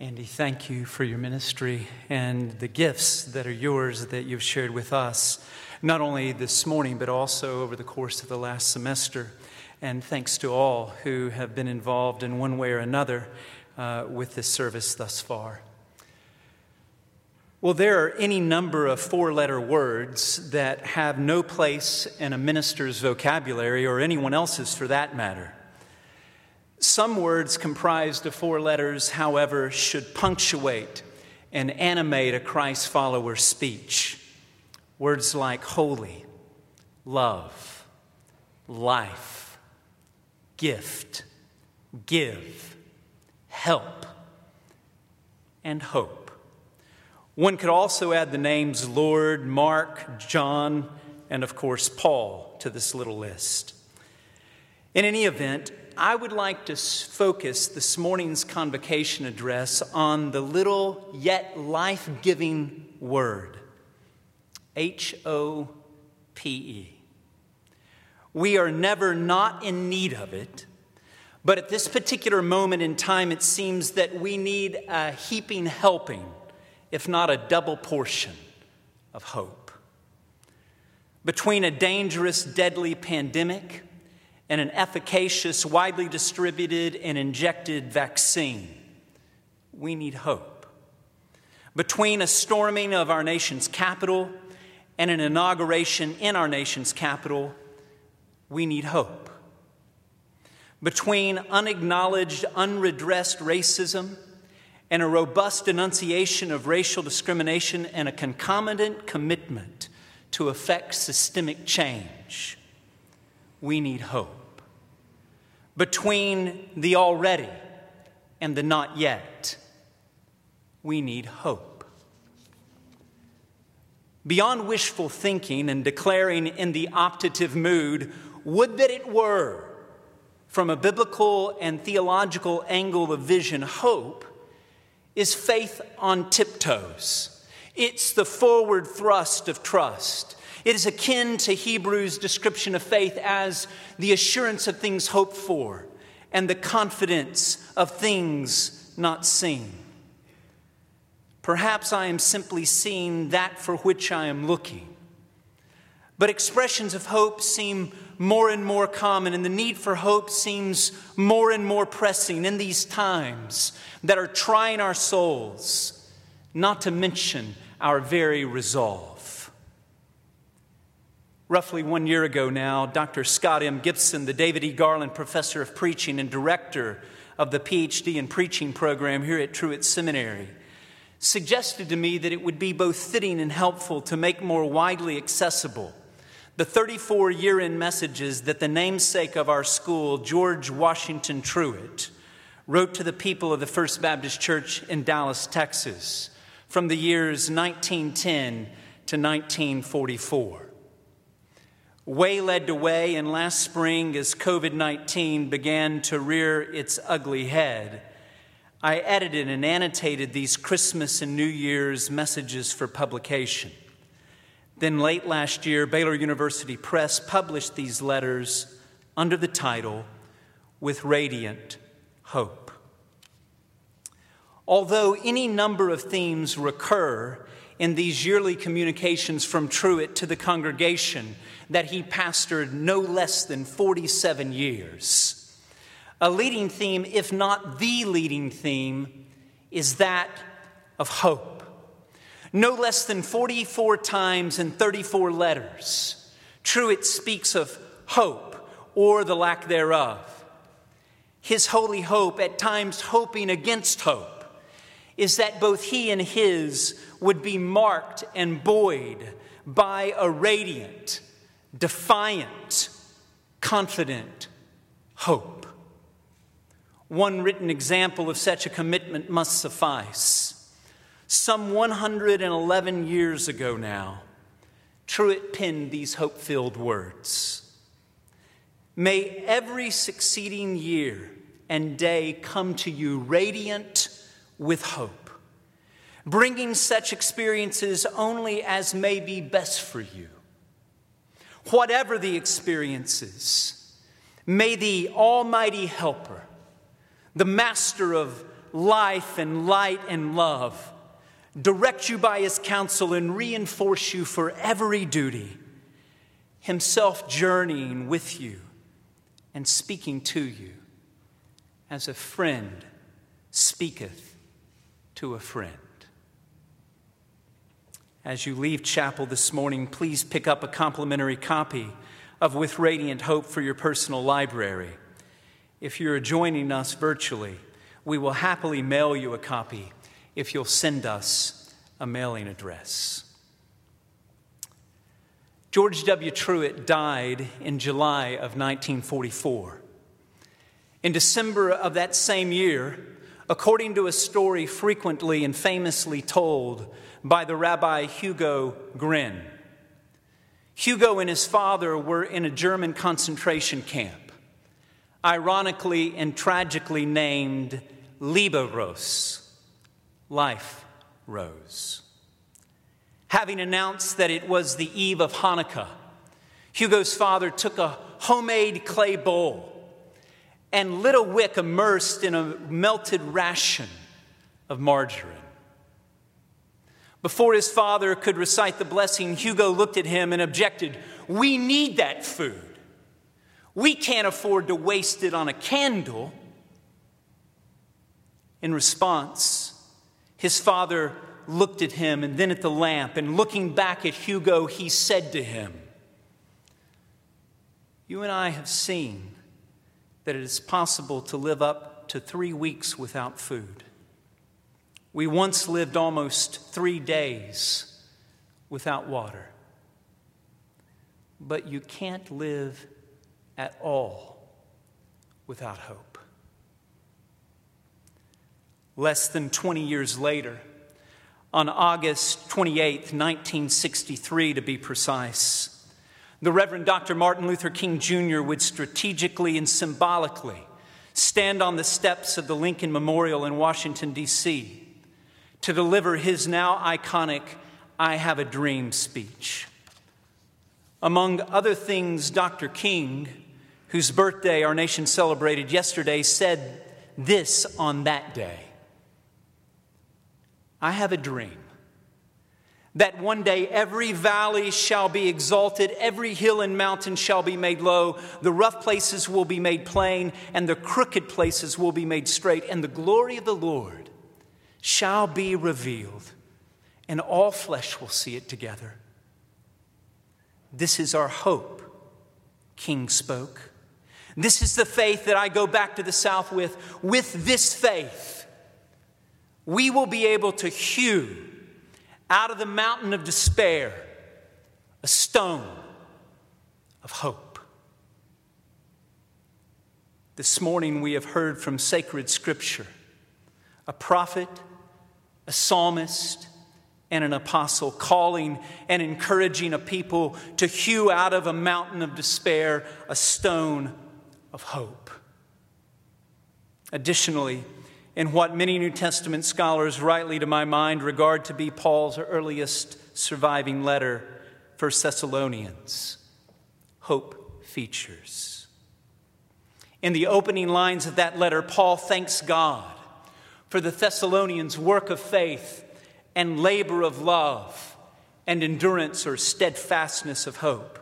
Andy, thank you for your ministry and the gifts that are yours that you've shared with us, not only this morning, but also over the course of the last semester. And thanks to all who have been involved in one way or another uh, with this service thus far. Well, there are any number of four letter words that have no place in a minister's vocabulary or anyone else's for that matter. Some words comprised of four letters, however, should punctuate and animate a Christ follower's speech. Words like holy, love, life, gift, give, help, and hope. One could also add the names Lord, Mark, John, and of course Paul to this little list. In any event, I would like to focus this morning's convocation address on the little yet life giving word H O P E. We are never not in need of it, but at this particular moment in time, it seems that we need a heaping helping, if not a double portion, of hope. Between a dangerous, deadly pandemic, and an efficacious, widely distributed, and injected vaccine. We need hope. Between a storming of our nation's capital and an inauguration in our nation's capital, we need hope. Between unacknowledged, unredressed racism and a robust denunciation of racial discrimination and a concomitant commitment to effect systemic change, we need hope between the already and the not yet. We need hope. Beyond wishful thinking and declaring in the optative mood, would that it were, from a biblical and theological angle of vision, hope is faith on tiptoes. It's the forward thrust of trust. It is akin to Hebrews' description of faith as the assurance of things hoped for and the confidence of things not seen. Perhaps I am simply seeing that for which I am looking. But expressions of hope seem more and more common, and the need for hope seems more and more pressing in these times that are trying our souls, not to mention our very resolve. Roughly one year ago now, Dr. Scott M. Gibson, the David E. Garland Professor of Preaching and Director of the PhD in Preaching program here at Truett Seminary, suggested to me that it would be both fitting and helpful to make more widely accessible the 34 year end messages that the namesake of our school, George Washington Truett, wrote to the people of the First Baptist Church in Dallas, Texas, from the years 1910 to 1944 way led to way, and last spring, as COVID 19 began to rear its ugly head, I edited and annotated these Christmas and New Year's messages for publication. Then, late last year, Baylor University Press published these letters under the title With Radiant Hope. Although any number of themes recur in these yearly communications from Truett to the congregation that he pastored no less than 47 years. A leading theme, if not the leading theme, is that of hope. No less than 44 times in 34 letters, Truett speaks of hope or the lack thereof. His holy hope, at times hoping against hope is that both he and his would be marked and buoyed by a radiant, defiant, confident hope. One written example of such a commitment must suffice. Some 111 years ago now, Truett penned these hope filled words May every succeeding year and day come to you radiant with hope, bringing such experiences only as may be best for you. Whatever the experiences, may the Almighty Helper, the Master of life and light and love, direct you by his counsel, and reinforce you for every duty, himself journeying with you and speaking to you as a friend speaketh to a friend. As you leave chapel this morning, please pick up a complimentary copy of With Radiant Hope for your personal library. If you're joining us virtually, we will happily mail you a copy if you'll send us a mailing address. George W. Truett died in July of 1944. In December of that same year, according to a story frequently and famously told by the Rabbi Hugo Gryn, Hugo and his father were in a German concentration camp, ironically and tragically named Lieberose, Life Rose. Having announced that it was the eve of Hanukkah, Hugo's father took a homemade clay bowl and lit a wick immersed in a melted ration of margarine. Before his father could recite the blessing, Hugo looked at him and objected, We need that food. We can't afford to waste it on a candle. In response, his father looked at him and then at the lamp, and looking back at Hugo, he said to him, You and I have seen that it is possible to live up to three weeks without food. We once lived almost three days without water. But you can't live at all without hope. Less than 20 years later, on August 28, 1963, to be precise, the Reverend Dr. Martin Luther King Jr. would strategically and symbolically stand on the steps of the Lincoln Memorial in Washington, D.C., to deliver his now iconic I Have a Dream speech. Among other things, Dr. King, whose birthday our nation celebrated yesterday, said this on that day I have a dream that one day every valley shall be exalted, every hill and mountain shall be made low, the rough places will be made plain, and the crooked places will be made straight, and the glory of the Lord shall be revealed, and all flesh will see it together. This is our hope, King spoke. This is the faith that I go back to the South with. With this faith, we will be able to hew out of the mountain of despair a stone of hope. This morning we have heard from sacred scripture a prophet, a psalmist, and an apostle calling and encouraging a people to hew out of a mountain of despair a stone of hope. Additionally, in what many New Testament scholars, rightly to my mind, regard to be Paul's earliest surviving letter, 1 Thessalonians. Hope features. In the opening lines of that letter, Paul thanks God for the Thessalonians' work of faith and labor of love and endurance or steadfastness of hope.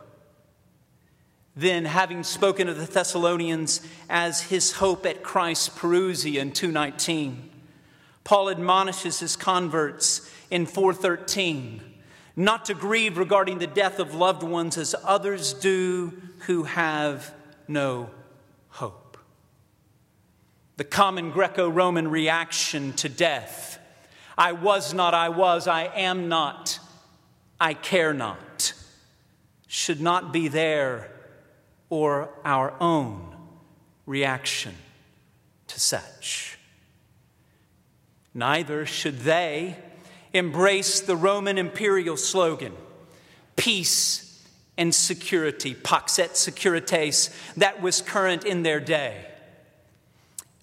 Then, having spoken of the Thessalonians as his hope at Christ's Parousia in 219, Paul admonishes his converts in 413 not to grieve regarding the death of loved ones as others do who have no hope. The common Greco Roman reaction to death I was not, I was, I am not, I care not should not be there or our own reaction to such. Neither should they embrace the Roman imperial slogan, peace and security, pax et securitas, that was current in their day,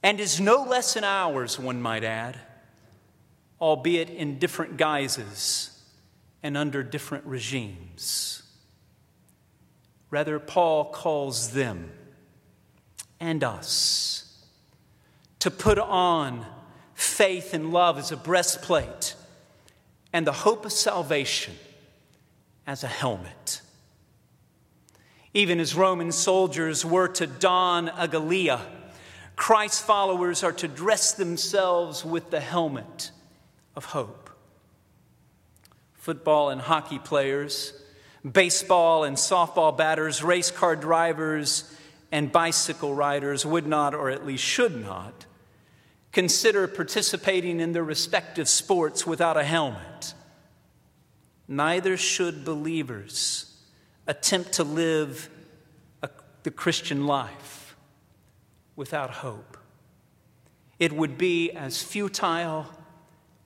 and is no less in ours, one might add, albeit in different guises and under different regimes. Rather, Paul calls them and us to put on faith and love as a breastplate, and the hope of salvation as a helmet. Even as Roman soldiers were to don a galea, Christ's followers are to dress themselves with the helmet of hope. Football and hockey players, baseball and softball batters, race car drivers, and bicycle riders would not, or at least should not, consider participating in their respective sports without a helmet. Neither should believers attempt to live a, the Christian life without hope. It would be as futile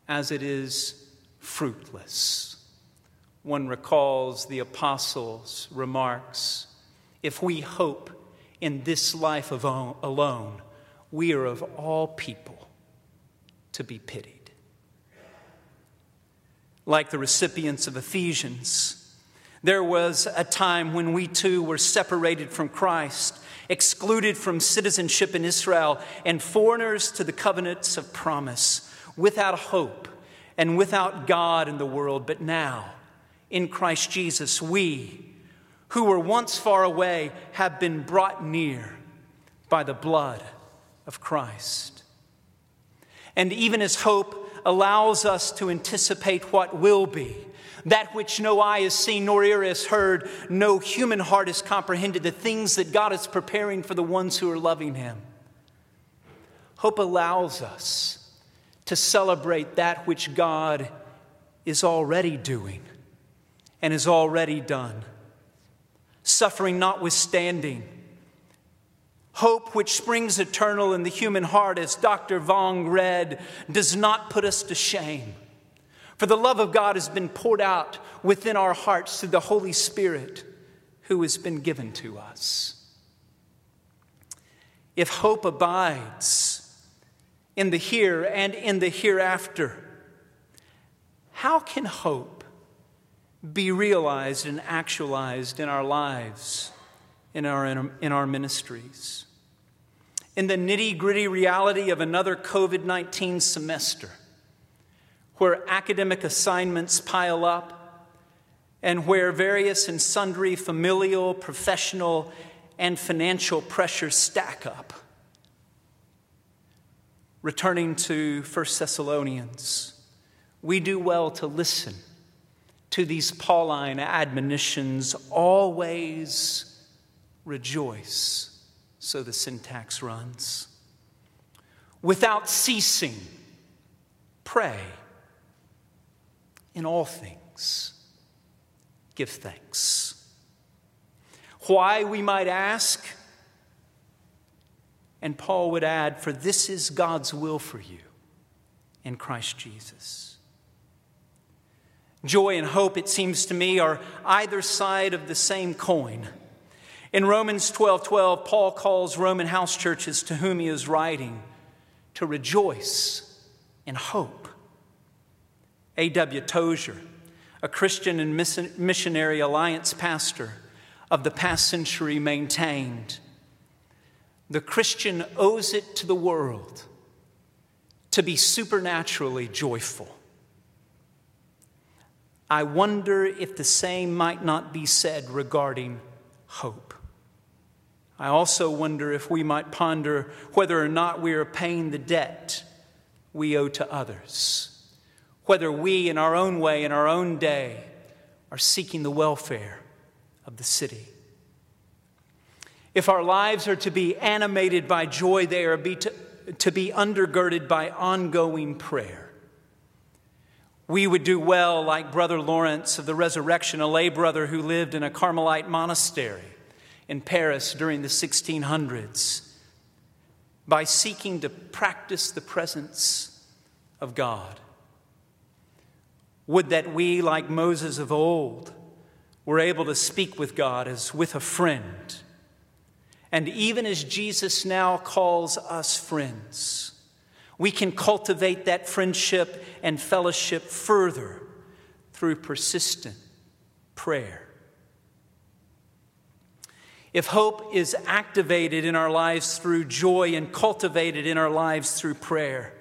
as it is fruitless. One recalls the apostles' remarks if we hope in this life alone, we are of all people to be pitied. Like the recipients of Ephesians, there was a time when we too were separated from Christ, excluded from citizenship in Israel, and foreigners to the covenants of promise, without hope and without God in the world. But now, in Christ Jesus, we, who were once far away have been brought near by the blood of Christ. And even as hope allows us to anticipate what will be, that which no eye has seen, nor ear has heard, no human heart has comprehended, the things that God is preparing for the ones who are loving Him. Hope allows us to celebrate that which God is already doing and is already done suffering notwithstanding. Hope, which springs eternal in the human heart, as Dr. Vuong read, does not put us to shame. For the love of God has been poured out within our hearts through the Holy Spirit who has been given to us. If hope abides in the here and in the hereafter, how can hope be realized and actualized in our lives, in our, in our ministries. In the nitty gritty reality of another COVID 19 semester, where academic assignments pile up and where various and sundry familial, professional, and financial pressures stack up. Returning to 1 Thessalonians, we do well to listen to these Pauline admonitions always rejoice. So the syntax runs. Without ceasing, pray. In all things, give thanks. Why, we might ask? And Paul would add, For this is God's will for you in Christ Jesus. Joy and hope, it seems to me, are either side of the same coin. In Romans 12 12, Paul calls Roman house churches to whom he is writing to rejoice in hope. A.W. Tozer, a Christian and missionary alliance pastor of the past century, maintained the Christian owes it to the world to be supernaturally joyful. I wonder if the same might not be said regarding hope. I also wonder if we might ponder whether or not we are paying the debt we owe to others, whether we, in our own way, in our own day, are seeking the welfare of the city. If our lives are to be animated by joy, they are be to, to be undergirded by ongoing prayer we would do well, like Brother Lawrence of the Resurrection, a lay brother who lived in a Carmelite monastery in Paris during the 1600s, by seeking to practice the presence of God. Would that we, like Moses of old, were able to speak with God as with a friend. And even as Jesus now calls us friends, we can cultivate that friendship and fellowship further through persistent prayer. If hope is activated in our lives through joy and cultivated in our lives through prayer,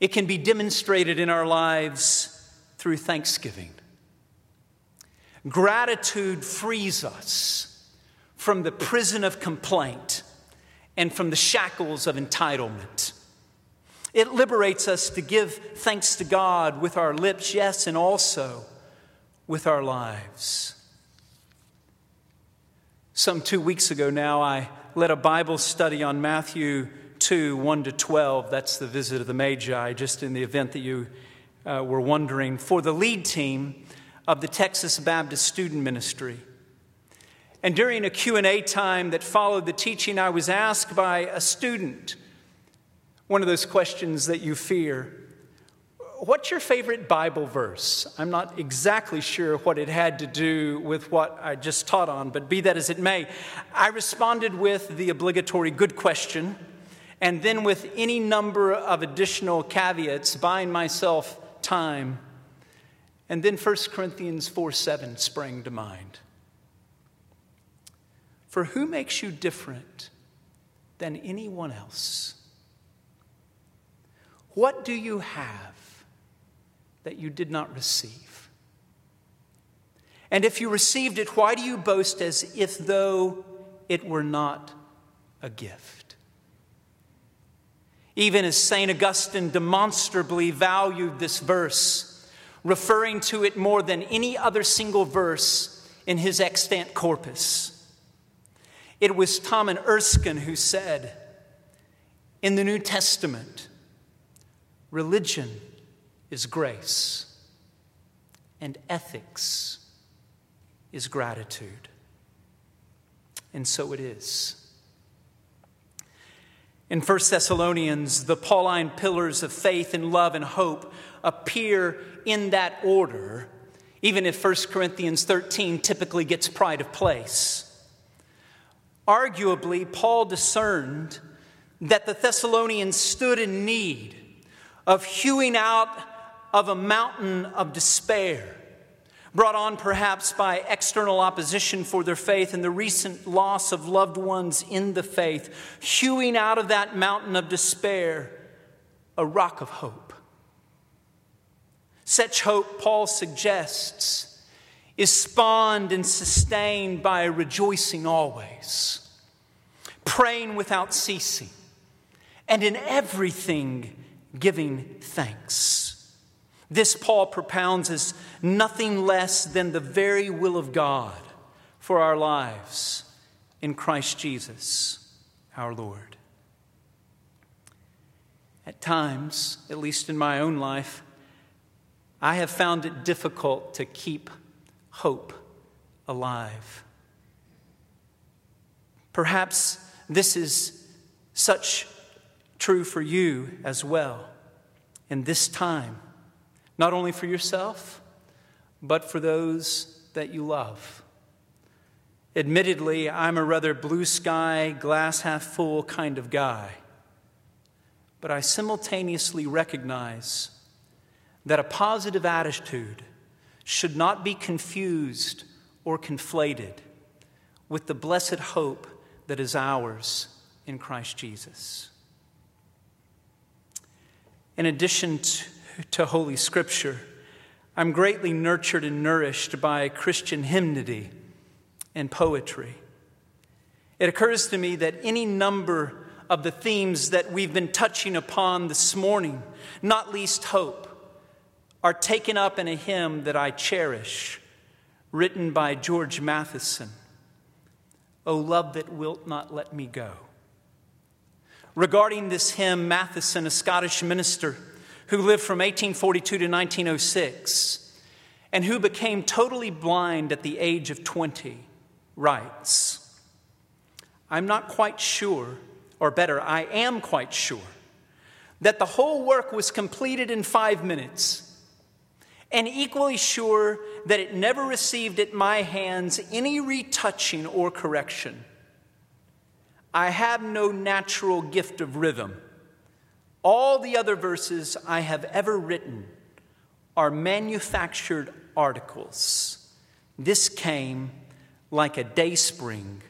It can be demonstrated in our lives through thanksgiving. Gratitude frees us from the prison of complaint and from the shackles of entitlement. It liberates us to give thanks to God with our lips, yes, and also with our lives. Some two weeks ago now, I led a Bible study on Matthew 2 1 to 12. That's the visit of the Magi, just in the event that you uh, were wondering, for the lead team of the Texas Baptist Student Ministry. And during a Q&A time that followed the teaching, I was asked by a student one of those questions that you fear. What's your favorite Bible verse? I'm not exactly sure what it had to do with what I just taught on, but be that as it may, I responded with the obligatory good question and then with any number of additional caveats, buying myself time. And then 1 Corinthians 4 7 sprang to mind. For who makes you different than anyone else? What do you have that you did not receive? And if you received it, why do you boast as if though it were not a gift? even as St. Augustine demonstrably valued this verse, referring to it more than any other single verse in his extant corpus. It was Thomas Erskine who said, In the New Testament, religion is grace, and ethics is gratitude. And so it is. In 1 Thessalonians, the Pauline pillars of faith and love and hope appear in that order, even if 1 Corinthians 13 typically gets pride of place. Arguably, Paul discerned that the Thessalonians stood in need of hewing out of a mountain of despair brought on perhaps by external opposition for their faith and the recent loss of loved ones in the faith, hewing out of that mountain of despair a rock of hope. Such hope, Paul suggests, is spawned and sustained by rejoicing always, praying without ceasing, and in everything giving thanks. This, Paul propounds, is nothing less than the very will of God for our lives in Christ Jesus, our Lord. At times, at least in my own life, I have found it difficult to keep hope alive. Perhaps this is such true for you as well in this time not only for yourself, but for those that you love. Admittedly, I'm a rather blue sky, glass half full kind of guy, but I simultaneously recognize that a positive attitude should not be confused or conflated with the blessed hope that is ours in Christ Jesus. In addition to Holy Scripture, I'm greatly nurtured and nourished by Christian hymnody and poetry. It occurs to me that any number of the themes that we've been touching upon this morning, not least hope, are taken up in a hymn that I cherish, written by George Matheson O love that wilt not let me go. Regarding this hymn, Matheson, a Scottish minister, who lived from 1842 to 1906 and who became totally blind at the age of 20, writes I'm not quite sure, or better, I am quite sure, that the whole work was completed in five minutes, and equally sure that it never received at my hands any retouching or correction. I have no natural gift of rhythm all the other verses I have ever written are manufactured articles. This came like a day spring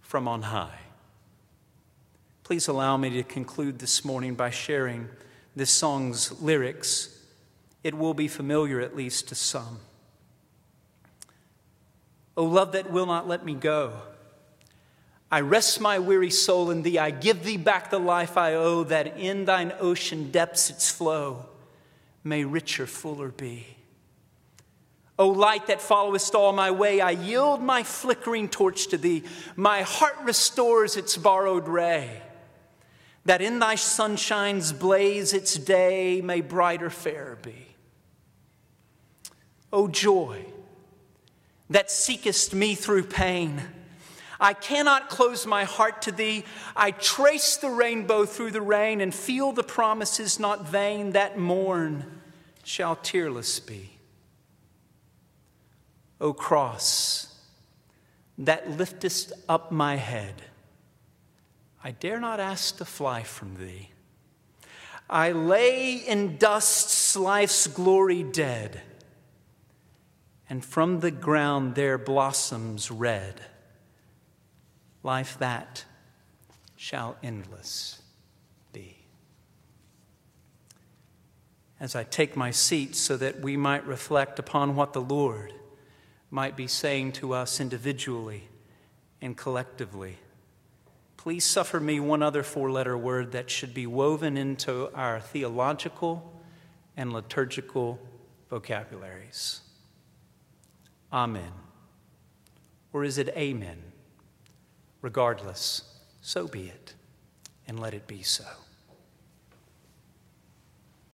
from on high. Please allow me to conclude this morning by sharing this song's lyrics, it will be familiar at least to some. O love that will not let me go. I rest my weary soul in thee. I give thee back the life I owe, that in thine ocean depths its flow may richer, fuller be. O light that followest all my way, I yield my flickering torch to thee. My heart restores its borrowed ray, that in thy sunshine's blaze its day may brighter, fairer be. O joy that seekest me through pain, I cannot close my heart to thee. I trace the rainbow through the rain and feel the promises not vain that morn shall tearless be. O cross, that liftest up my head, I dare not ask to fly from thee. I lay in dust's life's glory dead, and from the ground there blossoms red life that shall endless be. As I take my seat so that we might reflect upon what the Lord might be saying to us individually and collectively, please suffer me one other four letter word that should be woven into our theological and liturgical vocabularies. Amen. Or is it amen? Regardless, so be it, and let it be so.